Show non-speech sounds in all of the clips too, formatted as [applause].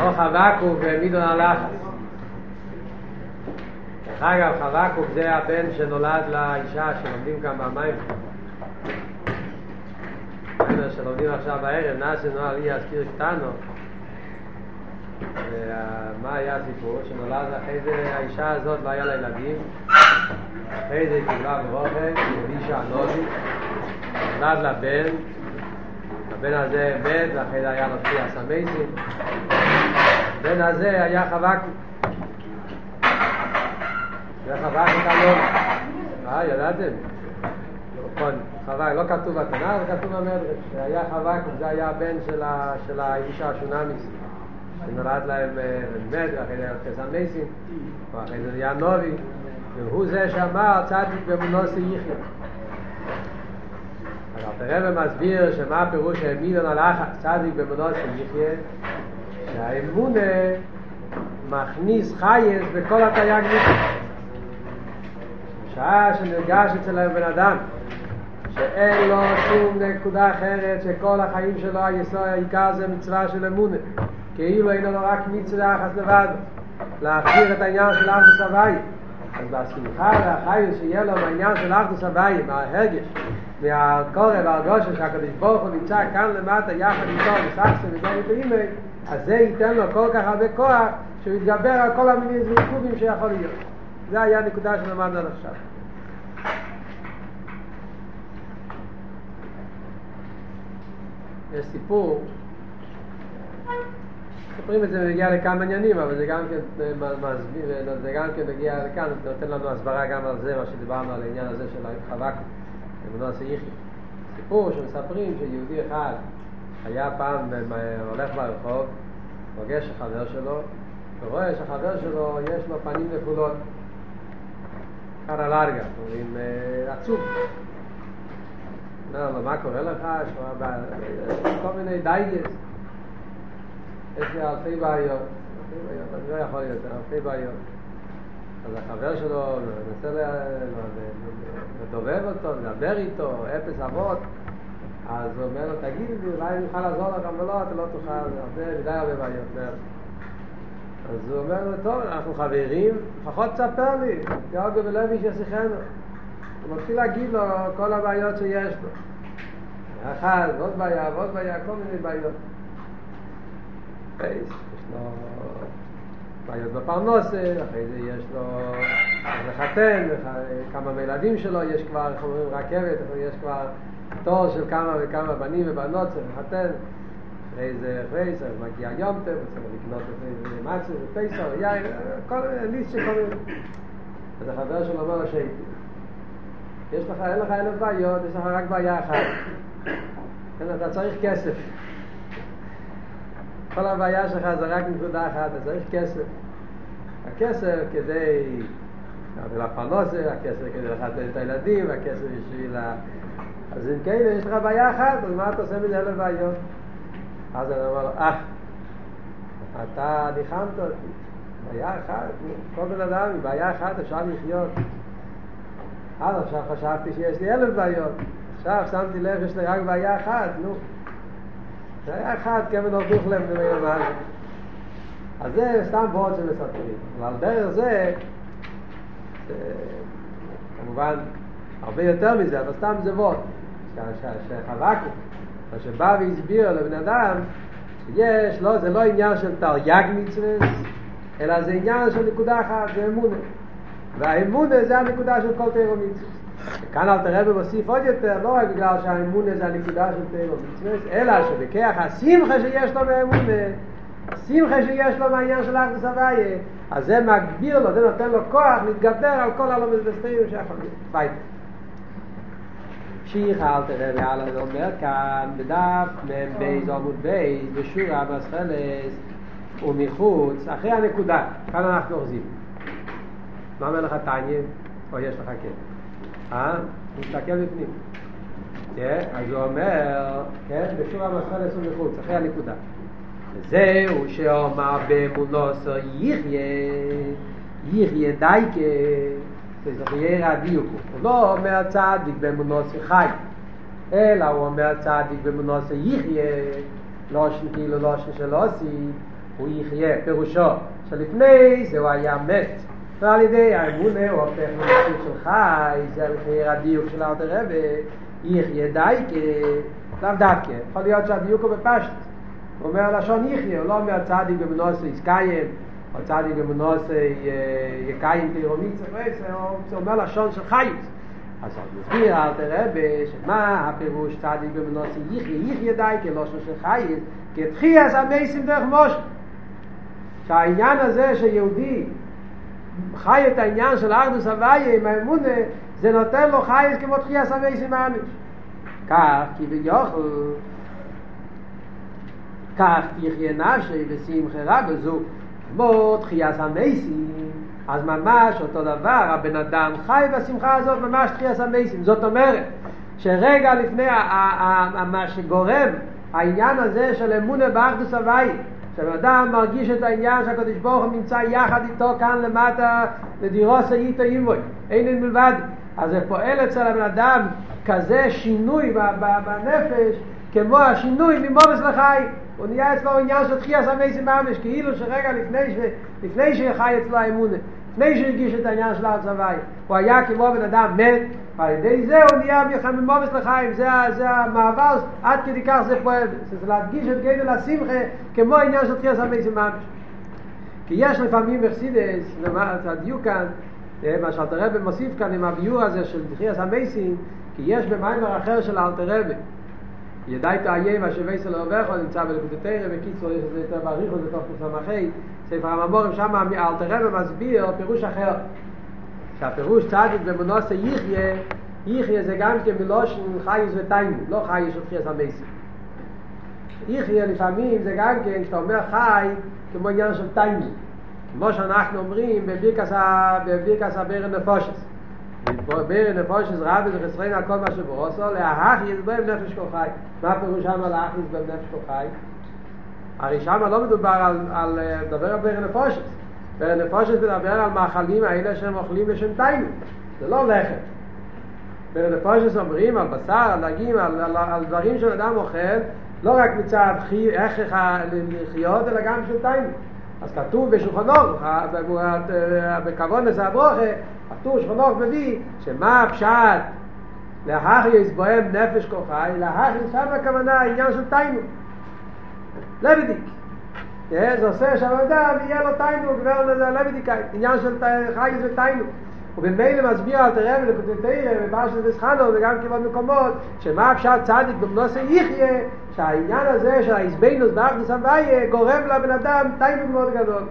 או חבקוק ומידון הלחץ. דרך אגב, חבקוק זה הבן שנולד לאישה שלומדים כאן במים. בסדר, שלומדים עכשיו בערב, נאסי נועל אי אזכיר קטנו. ומה היה הסיפור? שנולד אחרי זה האישה הזאת לא היה לה ילדים. אחרי זה קיבלה ברוכן, אלישע הנובי. נולד לה בן, הבן הזה מת, ואחרי זה היה לו תחייה סמייסים. הבן הזה היה חבקי. זה חבקי כלום. אה, ידעתם? נכון, חבק, לא כתוב בתנ"ך, זה כתוב במדרש, שהיה חבק, זה היה הבן של האישה השונמיס, שנולד להם מת, ואחרי זה היה סמייסים, ואחרי זה היה נובי, והוא זה שאמר צדיק במונוסי יחיה. אז הרב מסביר שמה הפירוש האמינון על אחת צדיק במונוסי יחיה, שהאמונה מכניס חייס בכל התייג מיתו. שעה שנרגש אצל הבן אדם שאין לו שום נקודה אחרת שכל החיים שלו היסוד העיקר זה מצווה של אמונה כאילו אין לו רק מצווה אחת לבד להחזיר את העניין של אחדוס הוואי אז בשמחה והחיים שיהיה לו בעניין של אחדוס הוואי מההרגש מהקורא והרגושה שהקדוש ברוך הוא נמצא כאן למטה יחד איתו וסחסן ודורי ואימי אז זה ייתן לו כל כך הרבה כוח שהוא יתגבר על כל המינים ועיכובים שיכול להיות. זה היה הנקודה שלמדנו עד עכשיו. יש סיפור. מספרים את זה ונגיע לכמה עניינים, אבל זה גם כן מסביר, זה גם כן מגיע לכאן, זה נותן לנו הסברה גם על זה, מה שדיברנו על העניין הזה של חבק, אמונו הסייחי. סיפור שמספרים שיהודי אחד היה פעם הולך ברחוב, פוגש החבר שלו, ורואה שהחבר שלו יש לו פנים נפולות, קרא לארגה, אומרים עצוב. אומר לו, מה קורה לך? כל מיני דייגס. יש לי אלפי בעיות. אני לא יכול יותר, אלפי בעיות. אז החבר שלו מנסה לדובב אותו, לדבר איתו, אפס אבות. אז הוא אומר לו, תגיד לי, אולי אני אוכל לעזור לך, אבל לא, אתה לא תוכל, הרבה, מדי הרבה בעיות. אז הוא אומר לו, טוב, אנחנו חברים, לפחות תספר לי, יאוגו ולוי שישיחנו. הוא מתחיל להגיד לו כל הבעיות שיש לו. אחד, עוד בעיה, ועוד בעיה, כל מיני בעיות. יש לו בעיות בפרנוסה, אחרי זה יש לו לחתן, כמה מילדים שלו, יש כבר, איך אומרים, רכבת, יש כבר תור של כמה וכמה בנים ובנות, צריך לחתן. אחרי זה, אחרי זה, מגיע יום טוב, צריך לקנות את זה מצה ופסר, יין, כל מיני ליסט של כל מיני. אז החבר שלו אומר לו שהייתי. יש לך, אין לך אלף בעיות, יש לך רק בעיה אחת. כן, אתה צריך כסף. כל הבעיה שלך זה רק נקודה אחת, אתה צריך כסף. הכסף כדי... לפרנסה, הכסף כדי לחתן את הילדים, הכסף בשביל. אז אם כן, יש לך בעיה אחת, אז מה אתה עושה מזה אלף בעיות? אז אני אומר לו, אה, אתה ניחמת אותי. בעיה אחת, כל בן אדם, עם בעיה אחת אפשר לחיות. אז עכשיו חשבתי שיש לי אלף בעיות. עכשיו שמתי לב שיש לי רק בעיה אחת, נו. בעיה אחת, כמן אורדוך להם במי מה. אז זה סתם בורד שמספרים. אבל דרך זה, כמובן, הרבה יותר מזה, אבל סתם זה בורד. שחבקו, מה שבא והסביר לבן אדם, יש, לא, זה לא עניין של תרי"ג מצווה, אלא זה עניין של נקודה אחת, זה אמונה. והאמונה זה הנקודה של כל תירו מצווה. וכאן אל תראה ומוסיף עוד יותר, לא רק בגלל שהאמונה זה הנקודה של תירו מצווה, אלא שבכך השמחה שיש לו מהאמונה, השמחה שיש לו מהעניין של אחדוס הוויה, אז זה מגביר לו, זה נותן לו כוח להתגבר על כל הלומד וסתירים שיכול להיות. ביי. שיח אל תראה והלאה זה אומר כאן בדף מ"ם בייז עמוד בייז בשורה מסחלס ומחוץ אחרי הנקודה כאן אנחנו אוחזים מה אומר לך טניה? או יש לך כן? אה? מסתכל בפנים אז הוא אומר כן? בשורה מסחלס ומחוץ אחרי הנקודה זהו שאומר באמונוס יחיה יחיה דייקה זה הדיוק הוא לא אומר צדיק באמונוס חי אלא הוא אומר צדיק באמונוס יחיה לא כאילו לא של עושי הוא יחיה, פירושו שלפני זה הוא היה מת ועל ידי האמונה הוא הופך למציאות של חי, זה לפי הדיוק של האלתר רבי, יחיה דייקה, לאו דווקא, יכול להיות שהדיוק הוא בפשט, הוא אומר לשון יחיה, הוא לא אומר צדיק במנוסי יסקיים, או צדיק במנוסי יקיים תירומיצה, הוא אומר לשון של חייס, אז הוא מסביר אל תראה שמה הפירוש צדיק במנוסי יחיה, יחיה דייקה, לא של חייס, כתחייה המייסים דרך משה. שהעניין הזה שיהודי חי את העניין של ארדוס הוויה עם האמונה, זה נותן לו חייס כמו תחייה סמייסים מאמיש. כך, כי ביוכל, כך תחיה נפשי ושמחה רב זו, כמו תחייה סמייסים, אז ממש אותו דבר, הבן אדם חי בשמחה הזאת ממש תחייה סמייסים. זאת אומרת, שרגע לפני מה שגורם העניין הזה של אמונה בארדוס הוויה, כשאדם מרגיש את העניין שהקדוש ברוך הוא נמצא יחד איתו כאן למטה לדירוס איתו אימוי, אין מלבד. אז זה פועל אצל הבן אדם כזה שינוי בנפש, כמו השינוי ממומס לחי. הוא נהיה אצלו עניין של תחייה סמייסי ממש, כאילו שרגע לפני, ש... לפני שחי אצלו האמונה, לפני שהרגיש את העניין של הצוואי, הוא היה כמו בן אדם מת, ועל ידי זה הוא נהיה מחממומס לחיים, זה, זה המעבר, עד כדי כך זה פועל, זה להדגיש את גדל השמחה כמו העניין של תחייה סמייסי ממש. כי יש לפעמים מחסידס, הדיוק כאן, מה שאלתר רבי מוסיף כאן עם הביור הזה של תחייה סמייסים, כי יש במיימר אחר של אלתר רבי, ידעי תאיים מה שבייסל עוברך נמצא בלכותתרא בקיצור יש לזה יותר בריחו זה תוך תסמכי ספר הממורים שם אלתר רבי מסביר פירוש אחר. שהפירוש צדיק במנוסה יחיה יחיה זה גם כן מלושן חייס ותיינו לא חייס של חייס המסי יחיה לפעמים זה גם כן כשאתה אומר חי כמו עניין של תיינו כמו שאנחנו אומרים בבירקס הברן נפושס בר נפושס רבי זה חסרין על כל מה שברוסו להך יזבם נפש כל חי מה פירוש שם להך יזבם נפש כל חי הרי שם לא מדובר על, על דבר על בר נפושס בר נפושס מדבר על מאכלים האלה שהם אוכלים לשם טיינו. זה לא לחם. בר נפושס אומרים על בשר, על דגים, על, על, על דברים שאדם אוכל לא רק מצד הכרח לחיות אלא גם של טיינו. אז כתוב בשולחנוך, בכבוד לזה הברוכה, כתוב בשולחנוך מביא, שמה הפשט לאחר יסבוהם נפש כל חי, לאחר שם הכוונה העניין של תיינו. לבדיק. זה עושה שהאדם יהיה לו תיינו, גבר לזה לבדיקאי, עניין של חי זה תיינו. ובמילא מסביר על תראה ולקוטטריה ובאשת וסחנו וגם כבוד מקומות שמה אפשר צדיק במנוסי יחיה שהעניין הזה של ההסבינוס באחדוס הוויה גורם לבן אדם תיינוג מאוד גדול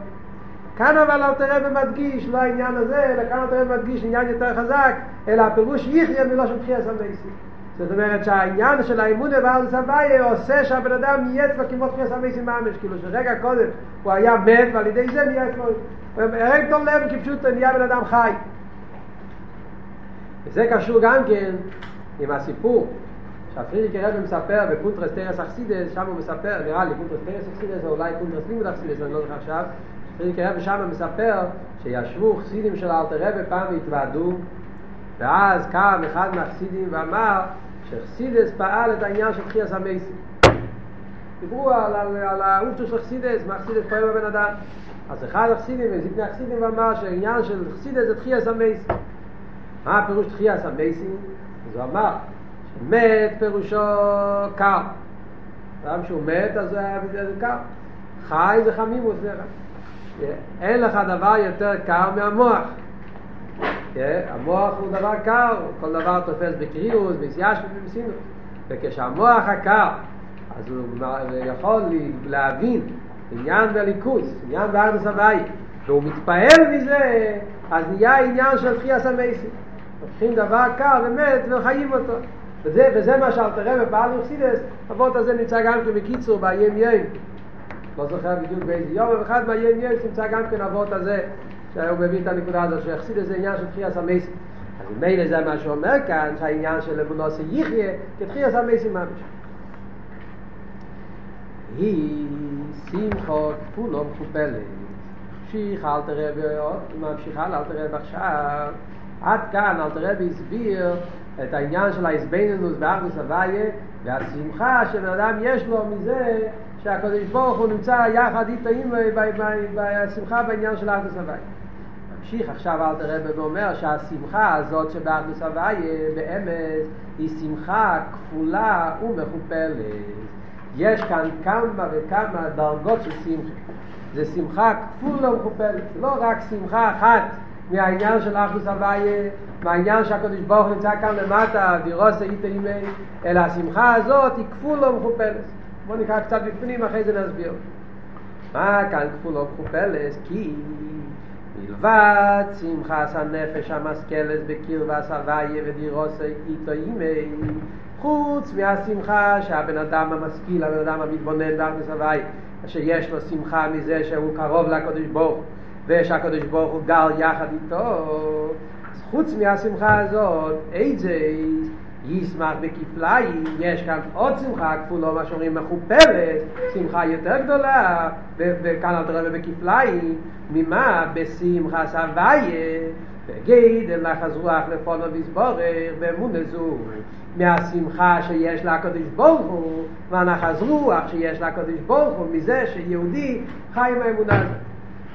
כאן אבל אל תראה ומדגיש לא העניין הזה אלא כאן אל תראה ומדגיש עניין יותר חזק אלא הפירוש יחיה מלא של תחייה סמייסי זאת אומרת שהעניין של האמונה באחדוס הוויה עושה שהבן אדם יהיה אצלו כמו תחייה סמייסי ממש כאילו שרגע קודם הוא היה מת ועל ידי זה נהיה אצלו רק תום לב כפשוט נהיה בן אדם חי. וזה קשור גם כן עם הסיפור שהפרידיק רבי מספר בפונטרס טרס אכסידס, שם הוא מספר, נראה לי פונטרס טרס אכסידס, או אולי פונטרס לימוד אכסידס, אני לא זוכר עכשיו, פרידיק רבי שם מספר שישבו חסידים של אלתר רבי פעם והתוועדו, ואז קם אחד מהחסידים ואמר שחסידס פעל את העניין של חייס המייסים. דיברו על, על, על האוטו של חסידס, מה חסידס פועל בבן אדם. אז אחד החסידים, זיפני החסידים ואמר שהעניין של חסידס זה תחייס המייסים. מה הפירוש תחייס המייסים? אז הוא אמר מת פירושו קר. אדם שהוא מת אז זה קר. חי זה חמימוס. אין לך דבר יותר קר מהמוח. המוח הוא דבר קר, כל דבר תופס בקריאוס, בסייש ובמסינוס. וכשהמוח הקר, אז הוא יכול להבין עניין בליכוס, עניין בארדוס הבית, והוא מתפעל מזה, אז נהיה עניין של תחייה סמייסים. לוקחים דבר קר ומת וחיים אותו. וזה, וזה מה שאלת רבי פעל אוכסידס, אבות הזה נמצא גם כן בקיצור באיים יים. לא זוכר בדיוק באיזה יום, ואחד מהיים יים נמצא גם כן אבות הזה, שהוא מביא את הנקודה הזאת, שאכסידס זה עניין של תחייה סמייסים. אז מילא זה מה שהוא אומר כאן, שהעניין של אמונוס יחיה, כתחייה סמייסים ממש. היא שמחות כולו מכופלת. ממשיך אל תראה ממשיכה אל תראה עכשיו. עד כאן אל תראה והסביר את העניין של ההסביננוס באחדוס הוויה והשמחה שבן אדם יש לו מזה שהקדוש ברוך הוא נמצא יחד איתו עם בשמחה בעניין של אחדוס הוואי. ממשיך עכשיו אל תראה ואומר שהשמחה הזאת שבאחדוס הוואי באמת היא שמחה כפולה ומכופלת. יש כאן כמה וכמה דרגות של שמחה. זה שמחה כפולה ומכופלת, לא רק שמחה אחת מהעניין של אחדוס הוויה, מהעניין שהקדוש ברוך נמצא כאן למטה, וירוס איתה אימי, אלא השמחה הזאת היא כפולה ומכופלת. בואו נקרא קצת בפנים, אחרי זה נסביר. מה כאן כפולה ומכופלת? כי מלבד שמחת הנפש המשכלת בקרבס הוויה ודירוס איתו אימי, חוץ מהשמחה שהבן אדם המשכיל, הבן אדם המתבונן באחדוס הוויה, שיש לו שמחה מזה שהוא קרוב לקדוש ברוך ושהקדוש ברוך הוא גל יחד איתו חוץ מהשמחה הזאת איזה ישמח בכפליים יש כאן עוד שמחה כפולה מה שאומרים מכופלת שמחה יותר גדולה וכאן אל תראה בכפליים ממה? בשמחה סבייה וגיד לך אז רוח לפונו ויסבורך ואמון זו. מהשמחה שיש לקדוש ברוך הוא והנחז רוח שיש לקדוש ברוך הוא מזה שיהודי חי עם האמונה הזאת.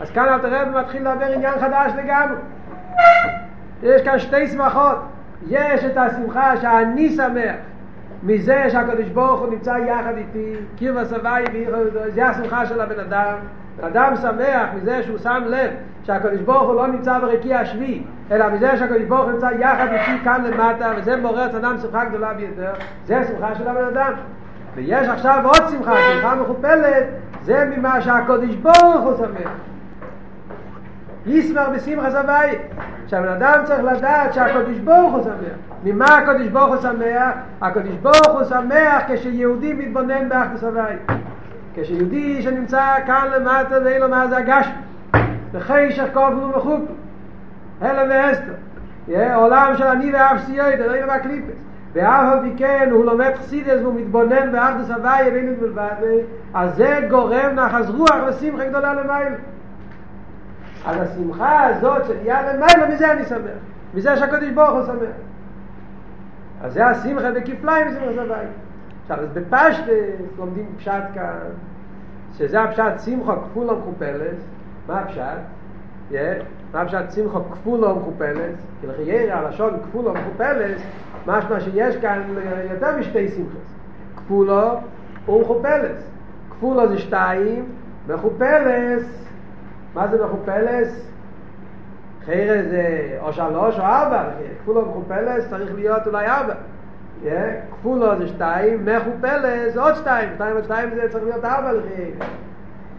אז כאן אל תראה מתחיל לדבר עניין חדש לגמרי. יש כאן שתי שמחות יש את השמחה שאני שמח מזה שהקדוש ברוך הוא נמצא יחד איתי קיר וסבי זה השמחה של הבן אדם. אדם שמח מזה שהוא שם לב שהקדוש ברוך הוא לא נמצא ברקיע השביעי אלא מזה שהקדוש ברוך הוא נמצא יחד איתי כאן למטה וזה מעורר את אדם שמחה גדולה ביותר. זה השמחה של הבן אדם. ויש עכשיו עוד שמחה, שמחה מכופלת זה ממה שהקדוש ברוך הוא שמח ישמח בשמחה זווי שהבן אדם צריך לדעת שהקדוש ברוך הוא שמח. ממה הקדוש ברוך הוא שמח? הקדוש ברוך הוא שמח כשיהודי מתבונן באחדוס הוואי כשיהודי שנמצא כאן למטה ואין לו מה זה הגשמי. וחישך כובלו וחופלו הלם ואסתר עולם של אני ואף סיועד, לא ילמה קליפס ואף על פי כן הוא לומד חסידס והוא מתבונן באחדוס הוואי ואין את מלבד אז זה גורם נחז רוח ושמחה גדולה למעלה אז השמחה הזאת יד למעלה מזה אני שמח מזה שהקדוש ברוך הוא שמח אז זה השמחה בכפליים שמחה זווי עכשיו אז בפשטס לומדים פשט כאן שזה הפשט שמחה כפולה מכופלת מה הפשט? Yeah. מה הפשט שמחה כפולה ומכופלת? כי לחייר הלשון כפולה ומכופלת משמע שיש כאן יותר משתי שמחס כפולה ומכופלת כפולה זה שתיים מכופלת מה זה מכופלס? חייר זה או שלוש או ארבע, כפולו מכופלס צריך להיות אולי ארבע. כפולו זה שתיים, מכופלס עוד שתיים, שתיים ושתיים זה צריך להיות ארבע לחייר.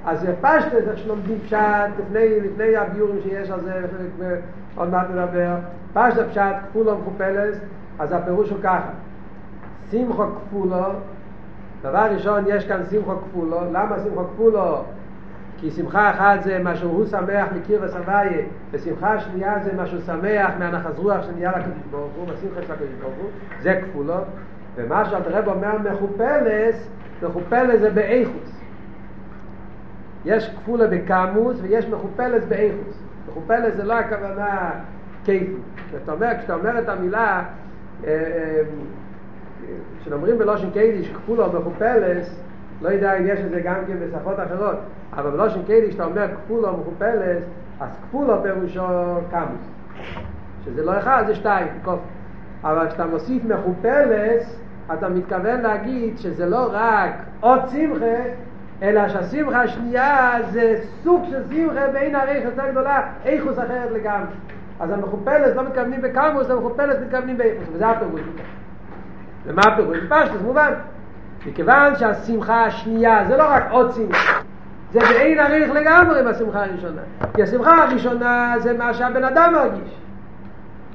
אז זה פשטה, זה שלומדים פשט, לפני, לפני הביורים שיש על זה, עוד מעט נדבר, פשטה פשט, כפולו מכופלס, אז הפירוש הוא ככה, שמחו כפולו, דבר ראשון יש כאן שמחו כפולו, למה שמחו כפולו? כי שמחה אחת זה מה שהוא שמח מקיר וסבייה, ושמחה שנייה זה מה שהוא שמח מהנחז רוח שנהיה לקדוש ברוך הוא, בשמחה של הקדוש ברוך הוא, זה כפולות. ומה שאלת רב אומר מחופלס, מחופלס זה באיכוס. יש כפולה בקמוס ויש מחופלס באיכוס. מחופלס זה לא הכוונה כיפי. כשאתה אומר, כשאתה אומר את המילה, כשאומרים בלושן קיידיש כפולה או מחופלס, לא יודע אם יש את זה גם כן בשפות אחרות, אבל בלושן קיידיש אתה אומר כפולה או מחופלס, אז כפולה פירושו קמוס. שזה לא אחד, זה שתיים, קוף. אבל כשאתה מוסיף מחופלס, אתה מתכוון להגיד שזה לא רק עוד שמחה, אלא שהשמחה השנייה זה סוג של שמחה בין הריח יותר גדולה, איכוס אחרת לגמרי. אז המחופלס לא מתכוונים בקמוס, המחופלס מתכוונים באיכוס, וזה הפירוש. ומה הפירוש? פשטוס, מובן. מכיוון שהשמחה השנייה זה לא רק עוד שמחה, זה באין עריך לגמרי בשמחה הראשונה. כי השמחה הראשונה זה מה שהבן אדם מרגיש.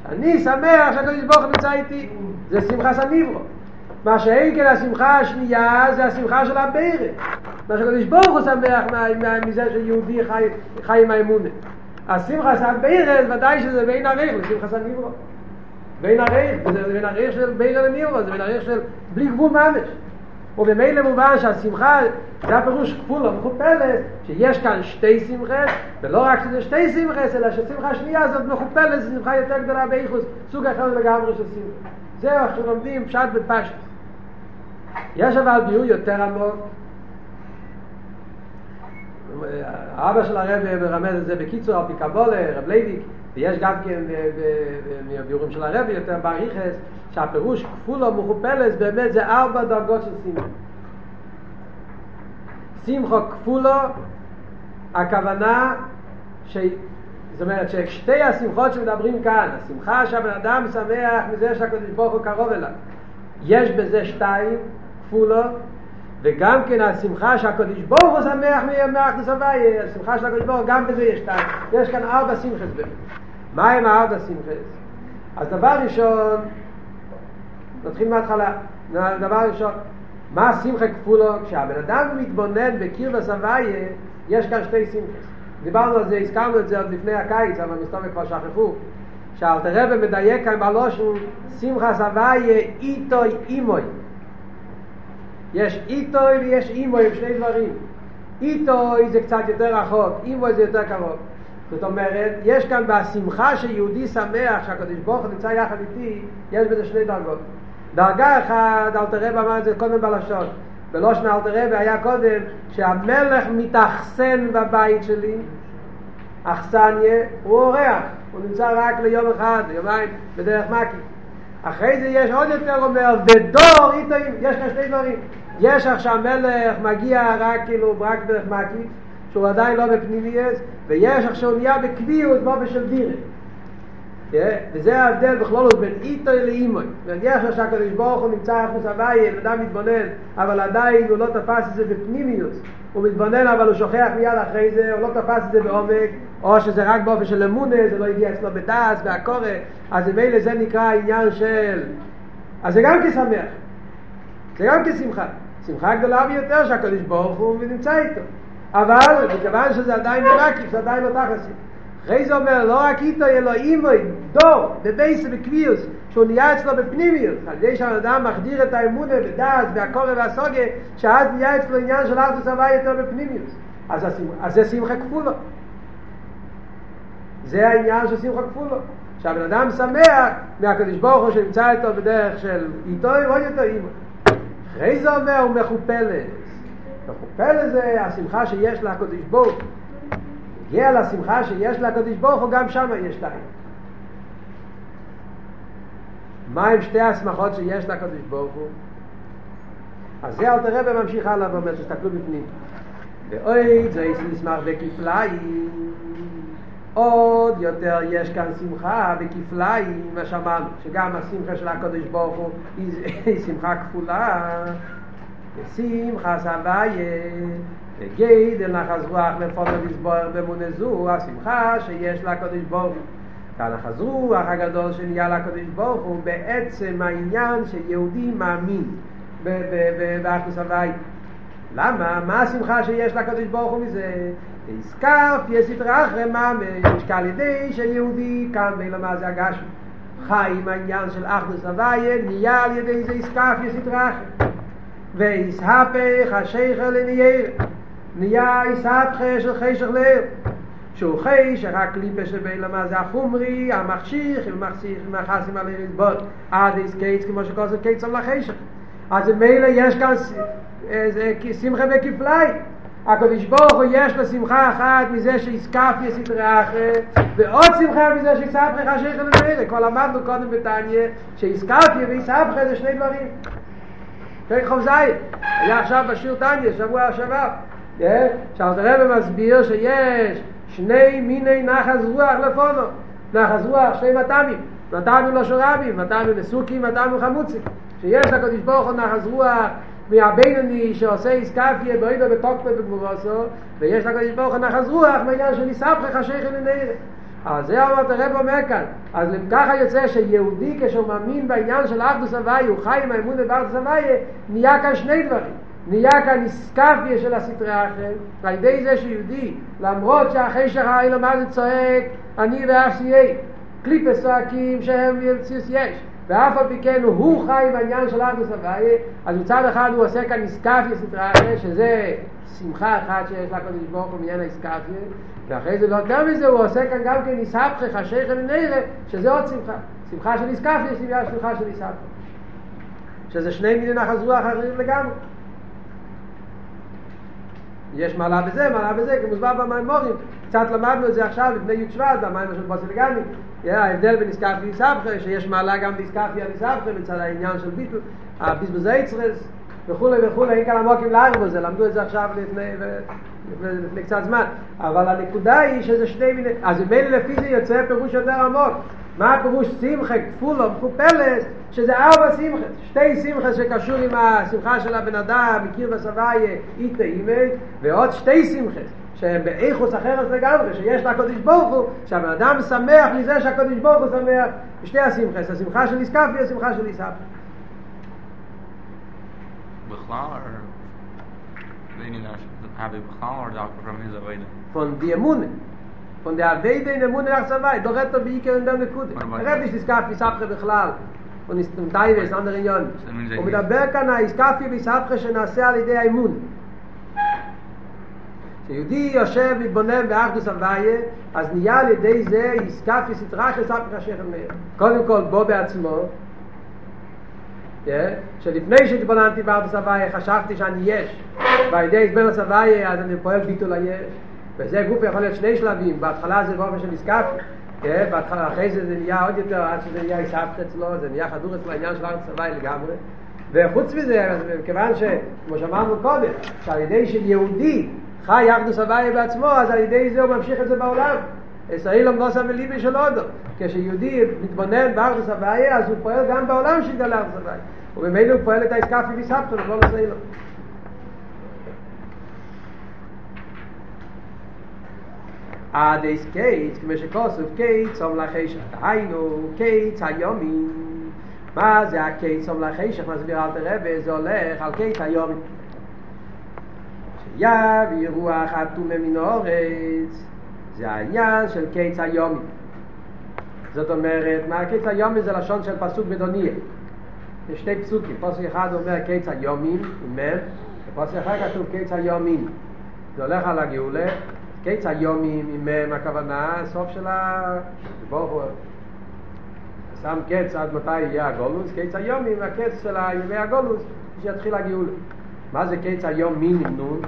אני שמח שהקדוש ברוך נמצא איתי, זה שמחה סניברו. מה שאין כן השמחה השנייה זה השמחה של הבירה. מה שהקדוש ברוך הוא שמח מזה שיהודי חי, חי עם האמונה. השמחה של הבירה ודאי שזה בין עריך לשמחה סניברו. בין עריך, זה בין עריך של בירה לניברו, זה בין עריך של בלי גבול ממש. ובמילא מובן שהשמחה, זה הפירוש כפול ומכופלת, שיש כאן שתי שמחס, ולא רק שזה שתי שמחס, אלא ששמחה שנייה זאת מכופלת, זו שמחה יותר גדולה באיכוס, סוג אחר לגמרי של שמחה. זהו, עכשיו לומדים פשט בפשט. יש אבל ביור יותר עמוק, האבא של הרב מרמז את זה בקיצור על פי קבלה, רב לייביק, ויש גם כן מהביאורים של הרב יותר באריכס, שהפירוש כפולו מכופלס באמת זה ארבע דרגות של שמחה. שמחו כפולו, הכוונה ש... זאת אומרת ששתי השמחות שמדברים כאן, השמחה שהבן אדם שמח מזה שהקדוש ברוך הוא קרוב אליו, יש בזה שתיים, כפולו, וגם כן השמחה שהקדוש ברוך הוא שמח מאחדוס הוויה, השמחה של הקדוש ברוך הוא, גם בזה יש שתיים. יש כאן ארבע שמחס באמת. מה הם הארבע שמחס? אז דבר ראשון, נתחיל מההתחלה. דבר ראשון, מה השמחה כפולו? כשהבן אדם מתבונן בקיר וסבייה, יש כאן שתי שמחס. דיברנו על זה, הזכרנו את זה עוד לפני הקיץ, אבל מסתובב כבר שכחו. שאלתר רבי מדייק כאן בלושן, שמחה סבייה איתוי אימוי. יש איתוי ויש אימוי, הם שני דברים. איתוי זה קצת יותר רחוק, אימוי זה יותר קרוב. זאת אומרת, יש כאן בשמחה שיהודי שמח שהקדוש ברוך הוא נמצא יחד איתי, יש בזה שני דרגות. דרגה אחת, אלתר רבי אמר את זה קודם בלשון. בלושן אלתר רבי היה קודם שהמלך מתאכסן בבית שלי, אכסניה, הוא אורח, הוא נמצא רק ליום אחד, ליומיים, בדרך מקי. אחרי זה יש עוד יותר אומר, ודור איתו, יש כאן שני דברים. יש עכשיו מלך מגיע רק כאילו, רק דרך מקי, שהוא עדיין לא בפנימייס, ויש עכשיו נהיה בקביעות באופן של דירת. וזה ההבדל בכלול בין איתו לאימוי. ויש שהקדוש ברוך הוא נמצא אחוס הוואי, אדם מתבונן, אבל עדיין הוא לא תפס את זה בפנימיוס. הוא מתבונן אבל הוא שוכח מיד אחרי זה, הוא לא תפס את זה בעומק, או שזה רק באופן של אמונה, זה לא הגיע אצלו בדס והקורא, אז ממילא זה נקרא עניין של... אז זה גם כשמח, זה גם כשמחה. שמחה גדולה ביותר שהקדוש ברוך הוא נמצא איתו. אבל מכיוון שזה עדיין מרקיף, זה עדיין לא תחסי. אחרי זה אומר, לא רק איתו אלוהימוי, דור, בבייס ובקביוס, שהוא נהיה אצלו בפנימיות, על ידי שהאדם מחדיר את האמונה בדעת והקורא והסוגה, שאז נהיה אצלו עניין של ארתוס הוואי יותר בפנימיות. אז, אז זה שמחה כפולו. זה העניין של שמחה כפולו. שהבן אדם שמח מהקדוש ברוך הוא שנמצא איתו בדרך של איתו ועוד יותר אימו. אחרי זה אומר הוא מחופלת. מחופלת זה השמחה שיש לקדוש ברוך הגיע לשמחה שיש לקדוש ברוך הוא גם שם יש להם. מה עם שתי השמחות שיש לקדוש ברוך הוא? אז זה אלתר רבי ממשיך הלאה ואומר תסתכלו בפנים. ואוי זה מסמך בכפליים עוד יותר יש כאן שמחה בכפליים מה שאמרנו שגם השמחה של הקדוש ברוך הוא היא [laughs] שמחה כפולה שמחה סבייה וגיידל נחס רוח לפונו לסבויר באמונה זו השמחה שיש לקדוש ברוך הוא. כאן החזרוח הגדול שנהיה לקדוש ברוך הוא בעצם העניין שיהודי מאמין באחוס הוואי. למה? מה השמחה שיש לקדוש ברוך הוא מזה? הזכר פי רחם ממש כעל ידי שיהודי כאן בין למה זה הגש חי עם העניין של אחדוס הוויה נהיה על ידי זה הזכר פי רחם והסהפך השייכל לנייר נהיה הסהפך של חשך לב שהוא חש רק קליפה שבין למה זה החומרי המחשיך עם מחשיך עם מחסים על הרדבות עד איס קיץ כמו שכוסף קיץ על החשך. אז מילא יש כאן שמחה בכפליים הקדוש ברוך הוא יש לו שמחה אחת מזה שיסקף יסדרה אחרי ועוד שמחה מזה לך שייך לנהל כבר למדנו קודם בתניה שיסקף ויסף זה שני דברים. פרק חוב זית היה עכשיו בשיר תניה שבוע שעבר שאלת הרב מסביר שיש שני מיני נחס רוח לפונו. נחס רוח שני מטעמים. מטעמים לא שורבים מטעמים לסוקים מטעמים חמוצים. שיש לקדוש ברוך הוא נחס רוח מהבינוני שעושה איסקפיה בוידו בתוקפת בגבורוסו ויש לקדוש ברוך הוא נחס רוח מהעניין של איסבכך השייך לנהיר. אז זה אמרת הרב אומר כאן. אז ככה יוצא שיהודי כשהוא מאמין בעניין של אחדוס הוואי הוא חי עם האמון באחדוס הוואי נהיה כאן שני דברים נהיה כאן איסקפיה של הסתרי האחר על ידי זה שיהודי למרות מה זה צועק אני שיהיה קליפס צועקים שהם ירציוס יש ואף על פי כן הוא חי בעניין של אחדוס הוויה, אז מצד אחד הוא עושה כאן איסקפיה סטראה, שזה שמחה אחת שיש לקדוש ברוך הוא מעניין האיסקפיה, ואחרי זה יותר מזה הוא עושה כאן גם כן איסהפכך השייך לנרא, שזה עוד שמחה. שמחה של איסקפיה, שמחה של איסהפכך. שזה שני מיני נחז רוח אחרים לגמרי. יש מעלה בזה, מעלה בזה, כמוסבר במימורים, קצת למדנו את זה עכשיו לפני י' שבט, במים של בוסלגני, ההבדל בין איסקפי לסבכה, שיש מעלה גם באיסקפי על איסבכה, מצד העניין של ביטל, הביזבוזי יצרס, וכולי וכולי, אין כאן עמוקים לערב בזה, למדו את זה עכשיו לפני, לפני, קצת זמן, אבל הנקודה היא שזה שני מיני, אז ממילא לפי זה יוצא פירוש יותר עמוק, מה הפירוש שמחה כפולו מכופלת, שזה ארבע שמחה, שתי שמחה שקשור עם השמחה של הבן אדם, מכיר בסבייה, איתה אימי, ועוד שתי שמחה. שהם באיכוס אחרת לגמרי, שיש לקודש ברוך הוא, שהבן אדם שמח מזה שהקודש ברוך הוא שמח, בשתי השמחס, השמחה של איסקפי והשמחה של איסאפי. בכלל? Von die Emune. Von der Weide in Emune nach Zawai, doch redt er wie ich in dem Nekude. Er redt nicht Iskafi, Isapche בכלל. und ist im Teil des anderen Jahren. Und mit der Berkana Iskafi, Isapche, שנעשה על ידי האמון. כשיהודי יושב מתבונן באחדוס הוויה, אז נהיה על ידי זה סטרה של ספק השכם מאיר. קודם כל בו בעצמו, שלפני שהתבוננתי באחדוס הוויה חשבתי שאני יש, ועל ידי הסבר הוויה אז אני פועל ביטול היש, וזה גוף יכול להיות שני שלבים, בהתחלה זה באופן של איסקפי, בהתחלה אחרי זה זה נהיה עוד יותר, עד שזה נהיה איסקפי אצלו, זה נהיה חדור אצלו העניין של ארץ הוויה לגמרי. וחוץ מזה, כיוון שכמו שאמרנו קודם, שעל ידי של יהודי חי יחדוס הוויה בעצמו, אז על ידי זה הוא ממשיך את זה בעולם. ישראל עמדוס המליבי של הודו. כשיהודי מתבונן באחדוס הוויה, אז הוא פועל גם בעולם שיתגלה אחדוס הוויה. ובמילא הוא פועל את האסקאפי מסבתו, לכל ישראל. עד איס קיץ, כמו שכוסף קיץ, אום לחשך, היינו, קיץ היומי. מה זה הקיץ אום לחשך, מסביר אל תרבה, זה הולך על קיץ היומי. יב ירוח אטומה מן האורץ זה העניין של קיץ היומי זאת אומרת, מה קיץ היומי זה לשון של פסוק בדוניה יש שתי פסוקים, פסוק אחד אומר קיץ היומים, מם ופסוק אחד כתוב קיץ היומים זה הולך על הגאולה קיץ היומים, עם הכוונה, סוף של ה... הוא שם קץ עד מתי יהיה הגולוס, קיץ היומים, הקץ של ימי הגולוס שיתחיל הגאולה מה זה קיץ היום מין נון?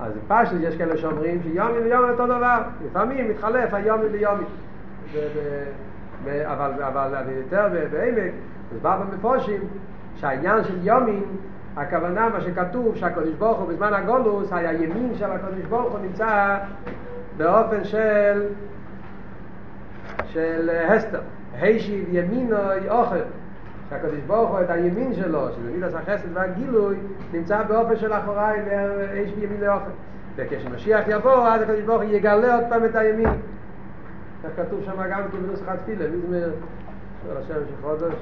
אז פשט יש כאלה שאומרים שיומי ויומי אותו דבר, לפעמים מתחלף היומי ויומי. אבל, אבל אני יותר בעמק, אז בא במפושים שהעניין של יומין, הכוונה מה שכתוב שהקדוש ברוך הוא בזמן הגולוס, היה ימין של הקדוש ברוך הוא נמצא באופן של של הסתר. הישיב ימינו אוכל. שהקדוש ברוך הוא את הימין שלו, שזה מידס החסד והגילוי, נמצא באופן של אחוריי ואיש בימין לאוכל. וכשמשיח יבוא, אז הקדוש ברוך הוא יגלה עוד פעם את הימין. איך כתוב שם גם כי בנוסחת תפילה, מזמר של השם של חודש,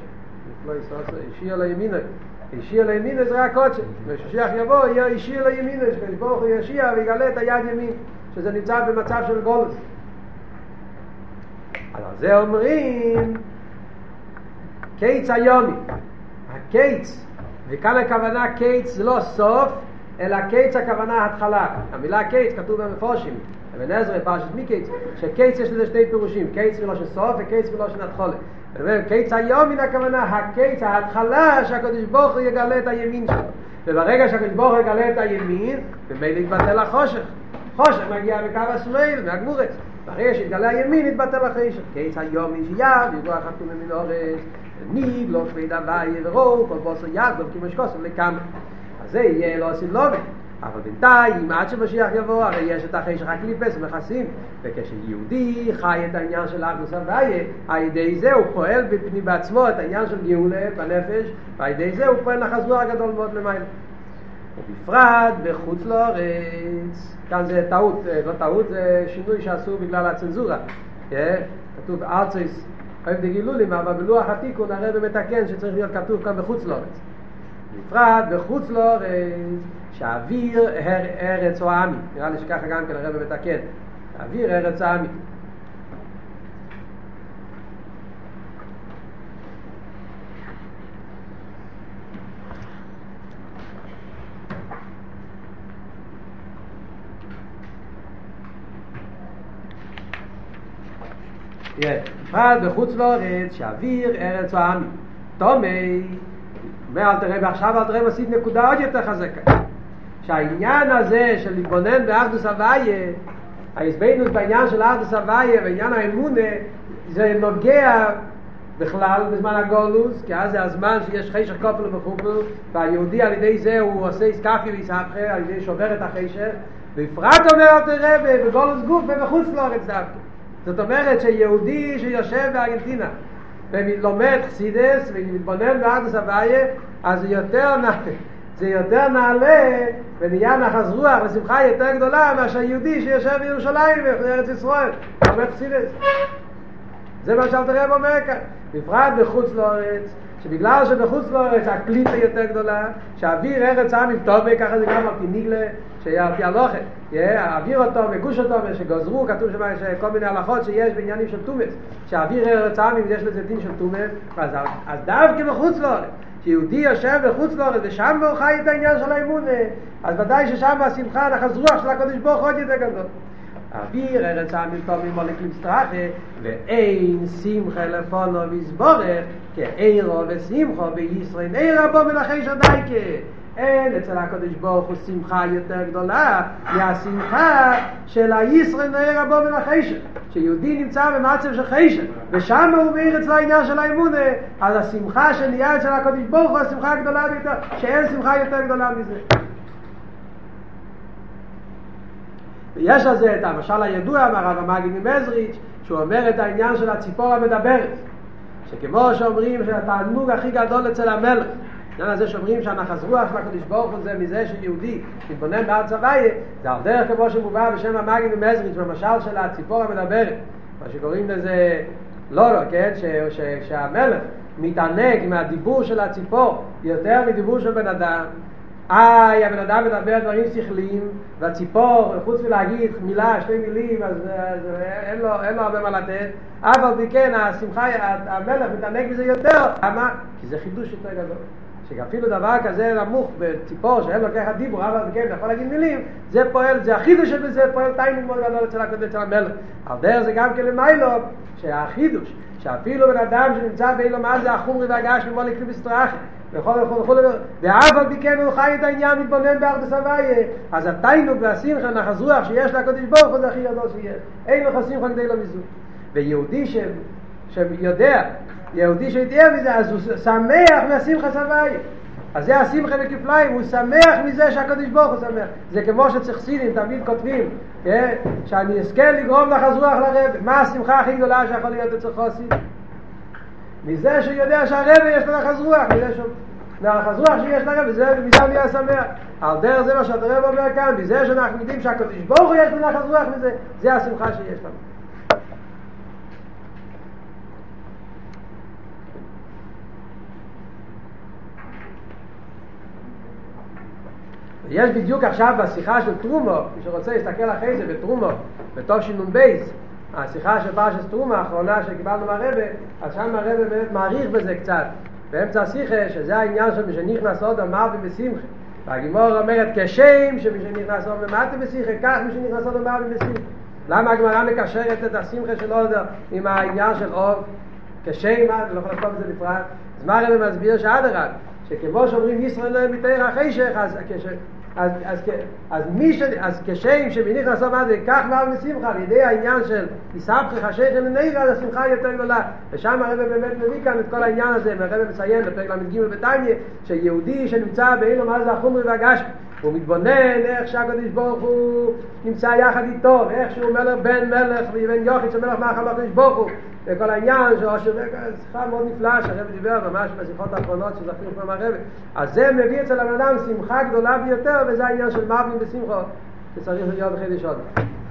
נפלא ישראל, אישי על הימין, אישי על הימין זה רק קודש, וכשמשיח יבוא, יהיה אישי על הימין, שקדוש ברוך הוא ישיע ויגלה את היד ימין, שזה נמצא במצב של גולס. על זה אומרים, קיץ היומי. הקיץ, וכאן הכוונה קיץ זה לא סוף, אלא קיץ הכוונה התחלה. המילה קיץ כתוב במפורשים, אבן עזרא פרשת מקיץ, שקיץ יש לזה שתי פירושים, קיץ מלושן סוף וקיץ מלושן התחולה. קיץ היום מן הכוונה, הקיץ, ההתחלה שהקדוש ברוך הוא יגלה את הימין שלו. וברגע שהקדוש ברוך הוא יגלה את הימין, במילא יתבטל החושך. חושך מגיע מקו השמאל, מהגמורץ. ברגע שיתגלה הימין יתבטל החשך. קיץ היום יש יד, ידוע חתום ממינורס, ניב, לא שבי דווי ורוב, כל בוסר יד, לא כמו שקוסם לכמה. אז זה יהיה לא עושים לובן. אבל בינתיים, עד שמשיח יבוא, הרי יש את החשך הקליפס ומכסים, וכשיהודי חי את העניין של ארדוס הוויה, על ידי זה הוא פועל בפני בעצמו את העניין של גאולה בנפש, ועל ידי זה הוא פועל לחזור הגדול מאוד למעלה. ובפרט בחוץ לארץ, כאן זה טעות, לא טעות, זה שינוי שעשו בגלל הצנזורה. כתוב ארצייס אוהב דגילולים, אבל בלוח התיקון הרב מתקן שצריך להיות כתוב כאן בחוץ לארץ. בפרט בחוץ לארץ, שהאוויר ארץ או עמי. נראה לי שככה גם כן הרב מתקן. האוויר ארץ עמי. בפרט בחוץ לארץ שאוויר ארץ העמי תומי אומר אל תראה ועכשיו אל תראה מוסיף נקודה עוד יותר חזקה שהעניין הזה של להתבונן באחדוס הוויה, ההסבינוס בעניין של אחדוס הוויה ועניין האמונה, זה נוגע בכלל בזמן הגולוס, כי אז זה הזמן שיש חשך כופל ומחופל, והיהודי על ידי זה הוא עושה איסקפי ואיסהפכה, על ידי שובר את החשך, בפרט אומר אל תראה בגולוס גוף ובחוץ לארץ דווקא. זאת אומרת שיהודי שיושב בארגנטינה ולומד חסידס ומתבונן בארדס הוויה, אז יותר, זה יותר נעלה ונהיה נחס רוח ושמחה יותר גדולה מאשר יהודי שיושב בירושלים בארץ ישראל, לומד חסידס. זה מה שאלת הרב אומר כאן. בפרט בחוץ לארץ, שבגלל שבחוץ לארץ הקליטה יותר גדולה, שהאוויר ארץ עם טוב, ככה זה גם על פי ניגלה, שעל פי הלוכת, האוויר אותו וגוש אותו, ושגוזרו, כתוב שם כל מיני הלכות שיש בעניינים של תומס, שהאוויר ארץ עם יש לזה דין של תומס, אז, אז דווקא בחוץ לארץ, שיהודי יושב בחוץ לארץ ושם הוא חי את העניין של האמונה, אז ודאי ששם השמחה, נחז רוח של הקדוש ברוך עוד יותר גדול. אוויר ארץ העמים טובים מולקים סטרחה ואין שמחה לפונו ויסבורך כאירו ושמחו בישראל אין רבו מנחש הדייקה אין אצל הקדוש ברוך הוא שמחה יותר גדולה מהשמחה של הישראל נער רבו מנחש שיהודי נמצא במצב של חשת ושם הוא מאיר אצל העניין של האמונה. אז השמחה שנהיה אצל הקדוש ברוך הוא השמחה הגדולה ביותר שאין שמחה יותר גדולה מזה. ויש על זה את המשל הידוע מהרב המגיד ממזריץ' שהוא אומר את העניין של הציפור המדברת שכמו שאומרים שהתענוג הכי גדול אצל המלך העניין הזה שאומרים שהנחס רוח של הקדוש ברוך הוא זה מזה שיהודי מתבונן בארץ הוויה זה על דרך כמו שמובא בשם המגיד ממזריץ' במשל של הציפור המדברת מה שקוראים לזה לא לא, כן? ש, ש, שהמלך מתענג מהדיבור של הציפור יותר מדיבור של בן אדם איי, הבן אדם מדבר דברים שכליים, והציפור, חוץ מלהגיד מילה, שתי מילים, אז, אז אין, לו, אין לו הרבה מה לתת, אבל בכן, השמחה, המלך מתענג בזה יותר, למה? כי זה חידוש יותר גדול. שאפילו דבר כזה נמוך בציפור שאין לו ככה דיבור, אבל כן, אתה יכול להגיד מילים, זה פועל, זה החידוש שבזה פועל טיימינג מאוד גדול אצל הקודם אצל המלך. על דרך זה גם כן למיילו, שהחידוש, שאפילו בן אדם שנמצא באילו מה זה החומרי והגש ממוליק לבסטרחי, וכל וכל וכל ואף על פי כן הוא חי את העניין מתבונן בארדס הוויה אז התיינוג והשמחה נחז רוח שיש לקודש ברוך הוא זה הכי גדול שיש אין לך שמחה כדי לא מזו ויהודי. שיודע יהודי שיודע מזה אז הוא שמח מהשמחה סוויה אז זה השמחה בכפליים, הוא שמח מזה שהקדוש ברוך הוא שמח. זה כמו שצריך סינים, תמיד כותבים, כן? שאני אזכה לגרום לך רוח לרב. מה השמחה הכי גדולה שיכול להיות אצל חוסי? מזה שיודע שהרב יש לו נחז רוח, מזה שהוא... והנחז רוח שיש לרב, וזה מזה נהיה שמח. על דרך זה מה שהרב אומר כאן, מזה שאנחנו יודעים שהקדוש ברוך הוא יש לו נחז רוח מזה, זה השמחה שיש לנו. יש בדיוק עכשיו בשיחה של טרומו, מי שרוצה להסתכל אחרי זה בטרומו, בתוף שינון בייס, השיחה של פרשת טרומה האחרונה שקיבלנו מהרבה, אז שם הרבה באמת מעריך בזה קצת, באמצע השיחה, שזה העניין של מי שנכנס עוד אמר ובשמחה. והגימור אומרת כשם שמי שנכנס עוד במטה בשמחה, כך מי שנכנס עוד אמר ובשמחה. למה הגמרא מקשרת את השמחה של עוד עם העניין של עוד? כשם, אני לא יכול לכתוב את זה בפרט. אז מה הרבה מסביר שאדרבה, שכמו שאומרים ישראל לא מתאר החשך, אז אז, אז, אז, מי ש... אז כשם שמניח לעשות מה זה כך מעל משמחה על ידי העניין של יסבכך השכם לנגע אז השמחה יותר גדולה. ושם הרב באמת מביא כאן את כל העניין הזה והרב מציין בפרק ל"ג בתניא שיהודי שנמצא באילו מה זה החומרי והגשמי הוא מתבונן איך שהקדוש ברוך הוא נמצא יחד איתו ואיך שהוא מלך בן מלך ובן יוחיד שמלך מאחר הקדוש ברוך הוא וכל העניין של אושר שיחה מאוד נפלאה שהרב דיבר ממש בשיחות האחרונות שזכינו כבר מהרב אז זה מביא אצל הבן אדם שמחה גדולה ביותר וזה העניין של מרבים בשמחו שצריך להיות בחידש עוד